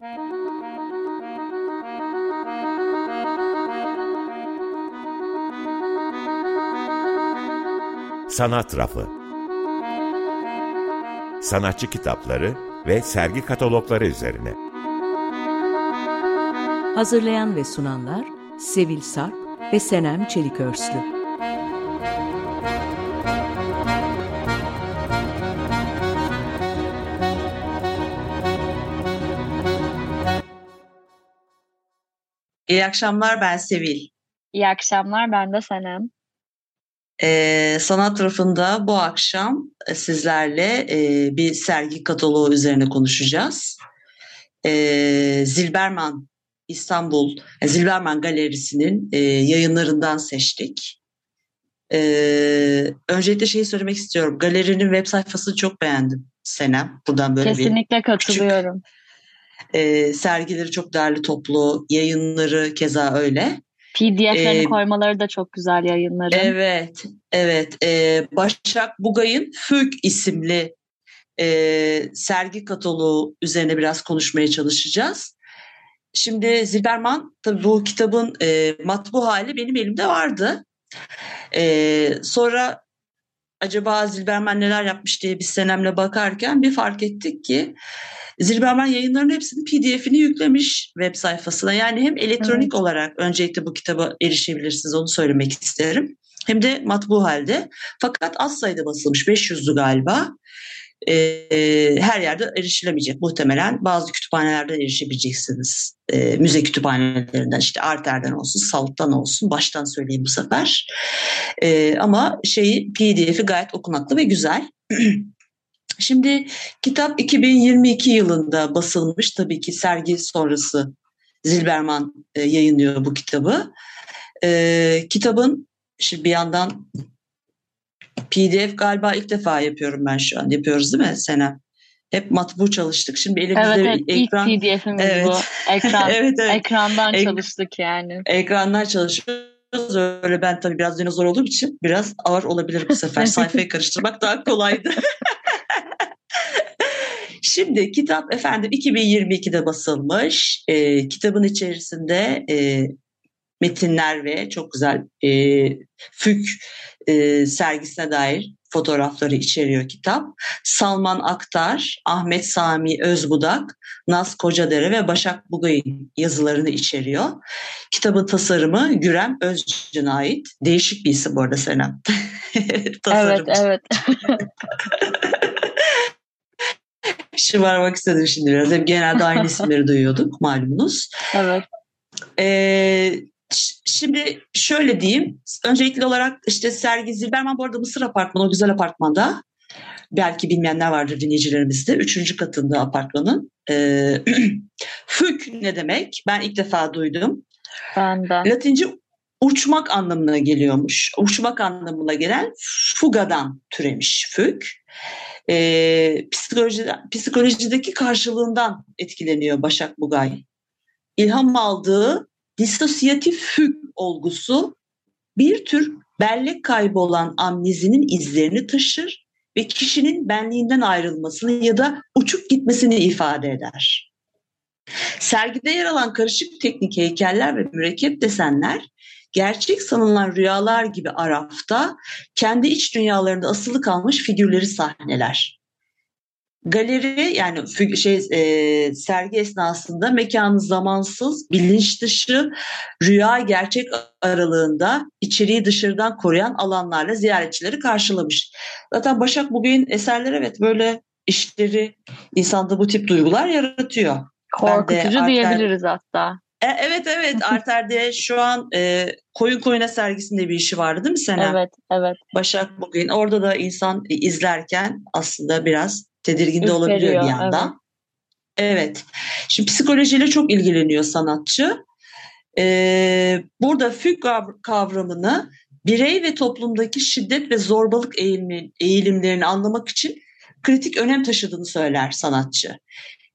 Sanat Rafı Sanatçı kitapları ve sergi katalogları üzerine. Hazırlayan ve sunanlar Sevil Sarp ve Senem Çelikörslü. İyi akşamlar ben Sevil. İyi akşamlar ben de Senem. Ee, sanat tarafında bu akşam e, sizlerle e, bir sergi kataloğu üzerine konuşacağız. Ee, Zilberman İstanbul, e, Zilberman Galerisi'nin e, yayınlarından seçtik. Ee, öncelikle şeyi söylemek istiyorum. Galerinin web sayfasını çok beğendim Senem. Buradan böyle Kesinlikle bir katılıyorum. Küçük, e, sergileri çok değerli toplu, yayınları keza öyle. PDF'lerini ee, koymaları da çok güzel yayınları. Evet, evet. Ee, Başak Bugay'ın Fük isimli e, sergi kataloğu üzerine biraz konuşmaya çalışacağız. Şimdi Zilberman, tabii bu kitabın e, matbu hali benim elimde vardı. E, sonra acaba Zilberman neler yapmış diye biz Senem'le bakarken bir fark ettik ki Zilberman yayınlarının hepsinin pdf'ini yüklemiş web sayfasına. Yani hem elektronik evet. olarak öncelikle bu kitaba erişebilirsiniz onu söylemek isterim. Hem de matbu halde. Fakat az sayıda basılmış 500'lü galiba. Ee, her yerde erişilemeyecek muhtemelen. Bazı kütüphanelerden erişebileceksiniz. Ee, müze kütüphanelerinden işte Arter'den olsun, Salt'tan olsun. Baştan söyleyeyim bu sefer. Ee, ama şeyi PDF'i gayet okunaklı ve güzel. Şimdi kitap 2022 yılında basılmış. Tabii ki sergi sonrası Zilberman e, yayınlıyor bu kitabı. E, kitabın şimdi bir yandan PDF galiba ilk defa yapıyorum ben şu an. Yapıyoruz değil mi Senem? Hep matbu çalıştık. Şimdi elimizde evet, evet, ekran. ilk PDF'imiz evet. bu. Ekran, evet, evet. Ekrandan Ek, çalıştık yani. Ekrandan çalışıyoruz. Öyle ben tabii biraz dinozor olduğum için biraz ağır olabilir bu sefer. Sayfayı karıştırmak daha kolaydı. Şimdi kitap efendim 2022'de basılmış. E, kitabın içerisinde e, metinler ve çok güzel e, fük e, sergisine dair fotoğrafları içeriyor kitap. Salman Aktar, Ahmet Sami Özbudak, Naz Kocadere ve Başak Bugay'ın yazılarını içeriyor. Kitabın tasarımı Gürem Özcan'a ait. Değişik bir isim bu arada Senem. evet, evet. şımarmak istedim şimdi biraz. Hep genelde aynı isimleri duyuyorduk malumunuz. Evet. Ee, şimdi şöyle diyeyim. Öncelikli olarak işte Sergi Zilberman bu arada Mısır Apartmanı, o güzel apartmanda. Belki bilmeyenler vardır dinleyicilerimizde. Üçüncü katında apartmanın. Ee, fük ne demek? Ben ilk defa duydum. Ben de. Latince uçmak anlamına geliyormuş. Uçmak anlamına gelen fugadan türemiş fük e, psikolojide, psikolojideki karşılığından etkileniyor Başak Bugay. İlham aldığı disosiyatif hük olgusu bir tür bellek kaybı olan amnezinin izlerini taşır ve kişinin benliğinden ayrılmasını ya da uçup gitmesini ifade eder. Sergide yer alan karışık teknik heykeller ve mürekkep desenler gerçek sanılan rüyalar gibi Araf'ta kendi iç dünyalarında asılı kalmış figürleri sahneler. Galeri yani şey e, sergi esnasında mekanı zamansız, bilinç dışı, rüya gerçek aralığında içeriği dışarıdan koruyan alanlarla ziyaretçileri karşılamış. Zaten Başak bugün eserleri evet böyle işleri insanda bu tip duygular yaratıyor. Korkutucu de, diyebiliriz hatta. E, evet evet Arter'de şu an e, Koyun Koyuna sergisinde bir işi vardı değil mi Sena? Evet evet. Başak bugün orada da insan izlerken aslında biraz tedirgin de olabiliyor bir yandan. Evet. evet. Şimdi psikolojiyle çok ilgileniyor sanatçı. Ee, burada fük kavramını birey ve toplumdaki şiddet ve zorbalık eğilimi, eğilimlerini anlamak için kritik önem taşıdığını söyler sanatçı.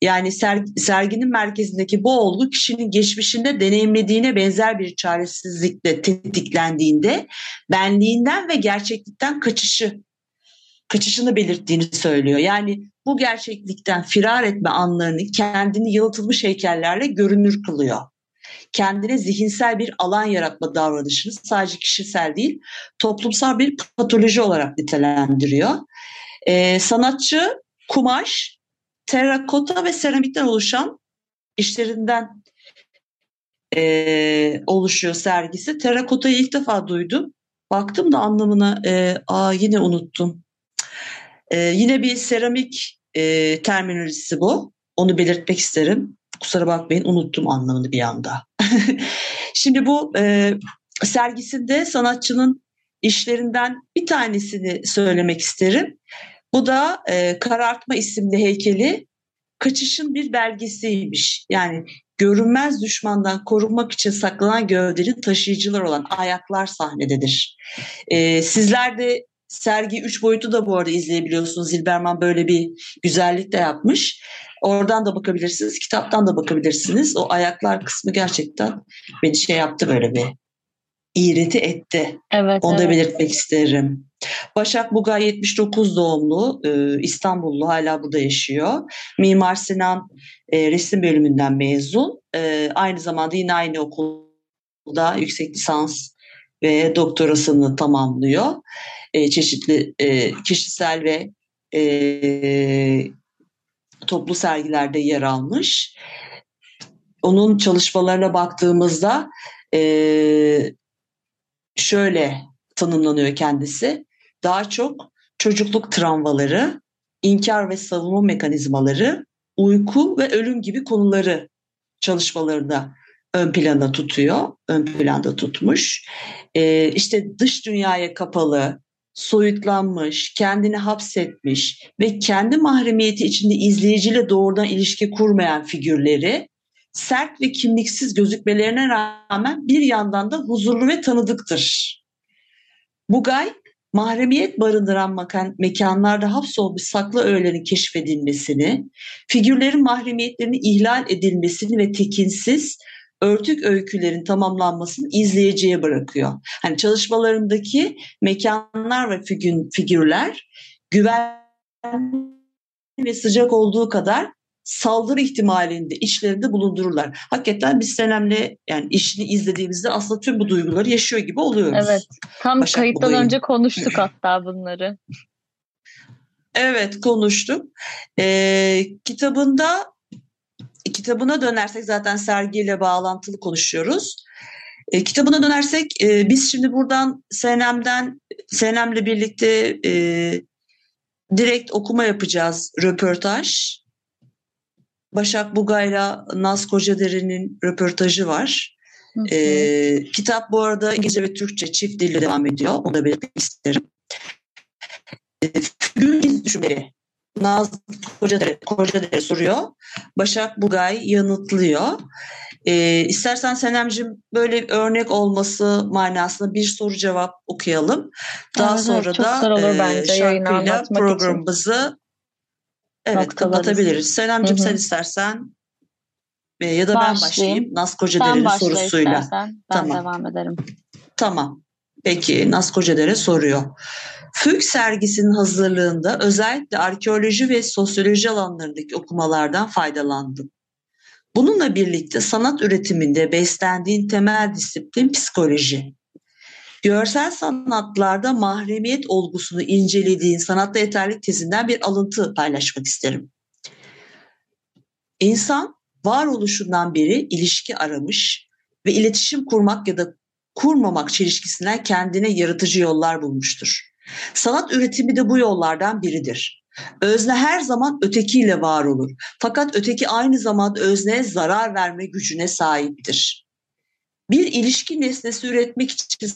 Yani serginin merkezindeki bu olgu kişinin geçmişinde deneyimlediğine benzer bir çaresizlikle tetiklendiğinde benliğinden ve gerçeklikten kaçışı kaçışını belirttiğini söylüyor. Yani bu gerçeklikten firar etme anlarını kendini yalıtılmış heykellerle görünür kılıyor. Kendine zihinsel bir alan yaratma davranışını sadece kişisel değil toplumsal bir patoloji olarak nitelendiriyor. Ee, sanatçı kumaş, terrakota ve seramikten oluşan işlerinden e, oluşuyor sergisi. Terrakotayı ilk defa duydum. Baktım da anlamına e, aa yine unuttum. E, yine bir seramik e, terminolojisi bu. Onu belirtmek isterim. Kusura bakmayın unuttum anlamını bir anda. Şimdi bu e, sergisinde sanatçının işlerinden bir tanesini söylemek isterim. Bu da e, Karartma isimli heykeli kaçışın bir belgesiymiş. Yani görünmez düşmandan korunmak için saklanan gövdenin taşıyıcılar olan ayaklar sahnededir. E, sizler de sergi üç boyutu da bu arada izleyebiliyorsunuz. Zilberman böyle bir güzellik de yapmış. Oradan da bakabilirsiniz, kitaptan da bakabilirsiniz. O ayaklar kısmı gerçekten beni şey yaptı böyle bir iğreti etti. Evet, Onu evet. da belirtmek isterim. Başak Bugay 79 doğumlu, e, İstanbullu, hala burada yaşıyor. Mimar Sinan e, resim bölümünden mezun. E, aynı zamanda yine aynı okulda yüksek lisans ve doktorasını tamamlıyor. çeşitli kişisel ve toplu sergilerde yer almış. Onun çalışmalarına baktığımızda şöyle tanımlanıyor kendisi. Daha çok çocukluk travmaları, inkar ve savunma mekanizmaları, uyku ve ölüm gibi konuları çalışmalarında ön planda tutuyor, ön planda tutmuş. Ee, işte dış dünyaya kapalı, soyutlanmış, kendini hapsetmiş ve kendi mahremiyeti içinde izleyiciyle doğrudan ilişki kurmayan figürleri sert ve kimliksiz gözükmelerine rağmen bir yandan da huzurlu ve tanıdıktır. Bugay, mahremiyet barındıran mekanlarda hapsolmuş saklı öğelerin keşfedilmesini, figürlerin mahremiyetlerinin ihlal edilmesini ve tekinsiz, örtük öykülerin tamamlanmasını izleyiciye bırakıyor. Hani çalışmalarındaki mekanlar ve figürler güven ve sıcak olduğu kadar saldırı ihtimalinde içlerinde bulundururlar. Hakikaten biz Senem'le yani işini izlediğimizde aslında tüm bu duyguları yaşıyor gibi oluyoruz. Evet. Tam Başak kayıttan Bulay'ın. önce konuştuk hatta bunları. Evet konuştuk. Ee, kitabında kitabına dönersek zaten sergiyle bağlantılı konuşuyoruz. E, kitabına dönersek e, biz şimdi buradan Senem'den Senem'le birlikte e, direkt okuma yapacağız röportaj. Başak Bugay'la Naz Kocadere'nin röportajı var. E, kitap bu arada İngilizce ve Türkçe çift dilde devam ediyor. Onu da belirtmek isterim. E, Gül düşümleri Naz Kocadere, Kocadere soruyor. Başak Bugay yanıtlıyor. E, istersen Senemciğim böyle örnek olması manasında bir soru cevap okuyalım. Daha evet, sonra da e, şarkıyla programımızı için. Evet kapatabiliriz. Senemciğim sen istersen e, ya da Başlayayım. ben başlayayım Naz Kocadere'nin sorusuyla. Istersen. Ben tamam. devam ederim. Tamam. Peki Naz Kocadere soruyor. Füg sergisinin hazırlığında özellikle arkeoloji ve sosyoloji alanlarındaki okumalardan faydalandım. Bununla birlikte sanat üretiminde beslendiğin temel disiplin psikoloji. Görsel sanatlarda mahremiyet olgusunu incelediğin sanatta yeterlik tezinden bir alıntı paylaşmak isterim. İnsan varoluşundan beri ilişki aramış ve iletişim kurmak ya da kurmamak çelişkisinden kendine yaratıcı yollar bulmuştur. Sanat üretimi de bu yollardan biridir. Özne her zaman ötekiyle var olur. Fakat öteki aynı zamanda özneye zarar verme gücüne sahiptir. Bir ilişki nesnesi üretmek için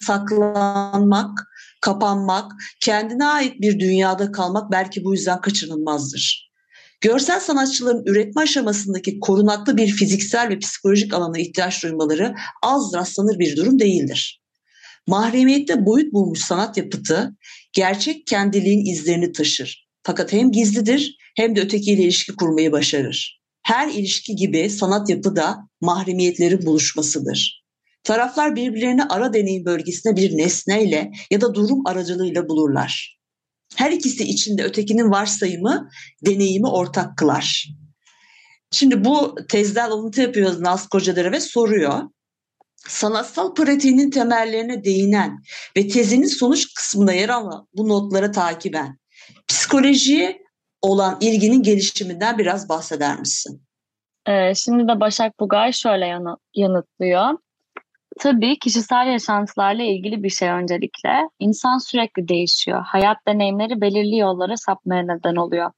saklanmak, kapanmak, kendine ait bir dünyada kalmak belki bu yüzden kaçınılmazdır. Görsel sanatçıların üretme aşamasındaki korunaklı bir fiziksel ve psikolojik alana ihtiyaç duymaları az rastlanır bir durum değildir. Mahremiyette boyut bulmuş sanat yapıtı gerçek kendiliğin izlerini taşır. Fakat hem gizlidir hem de ötekiyle ilişki kurmayı başarır. Her ilişki gibi sanat yapı da mahremiyetlerin buluşmasıdır. Taraflar birbirlerini ara deneyim bölgesine bir nesneyle ya da durum aracılığıyla bulurlar. Her ikisi içinde ötekinin varsayımı, deneyimi ortak kılar. Şimdi bu tezden alıntı yapıyoruz Naz Kocadere ve soruyor. Sanatsal pratiğinin temellerine değinen ve tezinin sonuç kısmında yer alan bu notlara takiben psikolojiye olan ilginin gelişiminden biraz bahseder misin? Ee, şimdi de Başak Bugay şöyle yanıtlıyor. Tabii kişisel yaşantılarla ilgili bir şey öncelikle. İnsan sürekli değişiyor. Hayat deneyimleri belirli yollara sapmaya neden oluyor.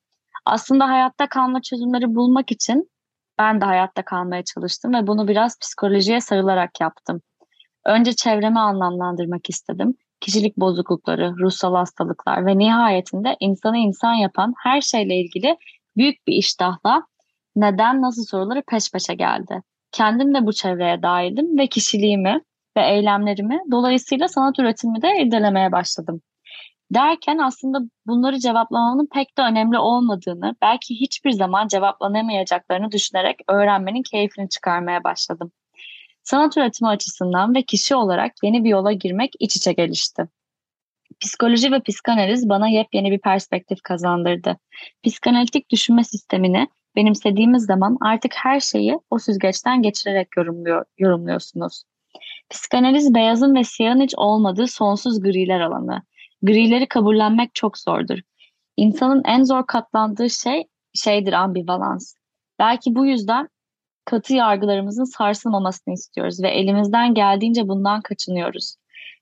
Aslında hayatta kalma çözümleri bulmak için ben de hayatta kalmaya çalıştım ve bunu biraz psikolojiye sarılarak yaptım. Önce çevremi anlamlandırmak istedim. Kişilik bozuklukları, ruhsal hastalıklar ve nihayetinde insanı insan yapan her şeyle ilgili büyük bir iştahla neden nasıl soruları peş peşe geldi. Kendim de bu çevreye dahildim ve kişiliğimi ve eylemlerimi dolayısıyla sanat üretimi de irdelemeye başladım. Derken aslında bunları cevaplamanın pek de önemli olmadığını, belki hiçbir zaman cevaplanamayacaklarını düşünerek öğrenmenin keyfini çıkarmaya başladım. Sanat üretimi açısından ve kişi olarak yeni bir yola girmek iç içe gelişti. Psikoloji ve psikanaliz bana yepyeni bir perspektif kazandırdı. Psikanalitik düşünme sistemini benimsediğimiz zaman artık her şeyi o süzgeçten geçirerek yorumluyor, yorumluyorsunuz. Psikanaliz beyazın ve siyahın hiç olmadığı sonsuz griler alanı. Grileri kabullenmek çok zordur. İnsanın en zor katlandığı şey şeydir ambivalans. Belki bu yüzden katı yargılarımızın sarsılmamasını istiyoruz ve elimizden geldiğince bundan kaçınıyoruz.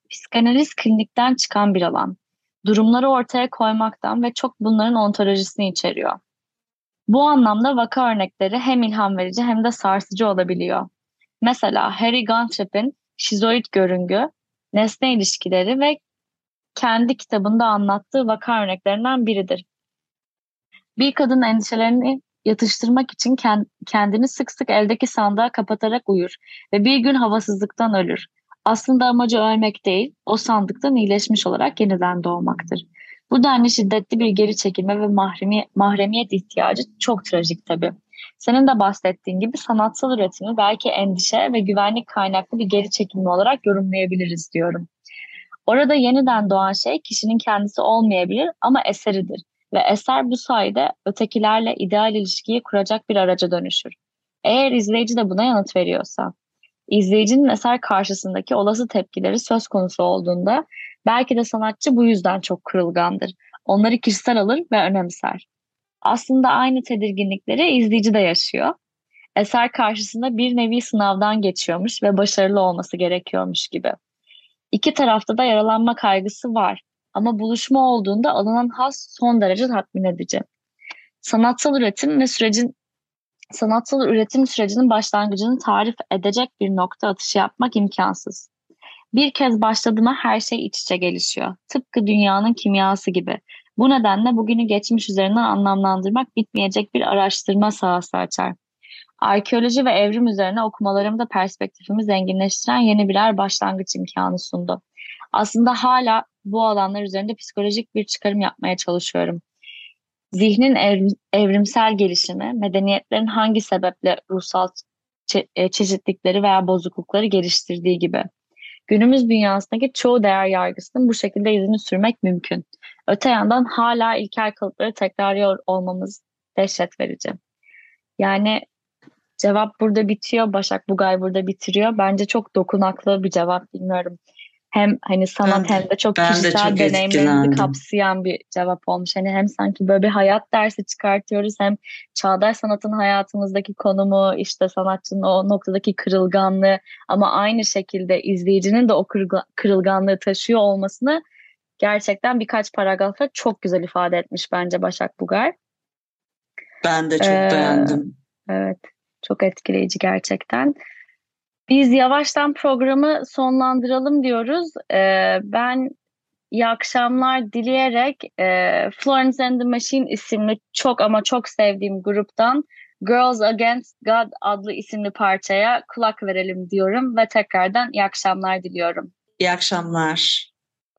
Psikanaliz klinikten çıkan bir alan. Durumları ortaya koymaktan ve çok bunların ontolojisini içeriyor. Bu anlamda vaka örnekleri hem ilham verici hem de sarsıcı olabiliyor. Mesela Harry Guntrap'in Şizoid Görüngü, Nesne ilişkileri ve kendi kitabında anlattığı vaka örneklerinden biridir. Bir kadın endişelerini yatıştırmak için kendini sık sık eldeki sandığa kapatarak uyur ve bir gün havasızlıktan ölür. Aslında amacı ölmek değil, o sandıktan iyileşmiş olarak yeniden doğmaktır. Bu denli şiddetli bir geri çekilme ve mahremi, mahremiyet ihtiyacı çok trajik tabii. Senin de bahsettiğin gibi sanatsal üretimi belki endişe ve güvenlik kaynaklı bir geri çekilme olarak yorumlayabiliriz diyorum. Orada yeniden doğan şey kişinin kendisi olmayabilir ama eseridir ve eser bu sayede ötekilerle ideal ilişkiyi kuracak bir araca dönüşür. Eğer izleyici de buna yanıt veriyorsa. İzleyicinin eser karşısındaki olası tepkileri söz konusu olduğunda belki de sanatçı bu yüzden çok kırılgandır. Onları kişisel alır ve önemser. Aslında aynı tedirginlikleri izleyici de yaşıyor. Eser karşısında bir nevi sınavdan geçiyormuş ve başarılı olması gerekiyormuş gibi. İki tarafta da yaralanma kaygısı var ama buluşma olduğunda alınan has son derece tatmin edici. Sanatsal üretim ve sürecin sanatsal üretim sürecinin başlangıcını tarif edecek bir nokta atışı yapmak imkansız. Bir kez başladığıma her şey iç içe gelişiyor. Tıpkı dünyanın kimyası gibi. Bu nedenle bugünü geçmiş üzerinden anlamlandırmak bitmeyecek bir araştırma sahası açar. Arkeoloji ve evrim üzerine okumalarımda perspektifimi zenginleştiren yeni birer başlangıç imkanı sundu. Aslında hala bu alanlar üzerinde psikolojik bir çıkarım yapmaya çalışıyorum. Zihnin evrimsel gelişimi, medeniyetlerin hangi sebeple ruhsal çe- e, çeşitlikleri veya bozuklukları geliştirdiği gibi. Günümüz dünyasındaki çoğu değer yargısının bu şekilde izini sürmek mümkün. Öte yandan hala ilkel kalıpları tekrarlıyor olmamız dehşet verici. Yani cevap burada bitiyor, Başak Bugay burada bitiriyor. Bence çok dokunaklı bir cevap bilmiyorum hem hani sanat ben, hem de çok kişisel deneyimlerimizi kapsayan bir cevap olmuş. Hani hem sanki böyle bir hayat dersi çıkartıyoruz hem çağdaş sanatın hayatımızdaki konumu işte sanatçının o noktadaki kırılganlığı ama aynı şekilde izleyicinin de o kırılganlığı taşıyor olmasını gerçekten birkaç paragrafta çok güzel ifade etmiş bence Başak Bugar. Ben de çok ee, beğendim. Evet, çok etkileyici gerçekten. Biz yavaştan programı sonlandıralım diyoruz. Ee, ben iyi akşamlar dileyerek e, Florence and the Machine isimli çok ama çok sevdiğim gruptan Girls Against God adlı isimli parçaya kulak verelim diyorum ve tekrardan iyi akşamlar diliyorum. İyi akşamlar.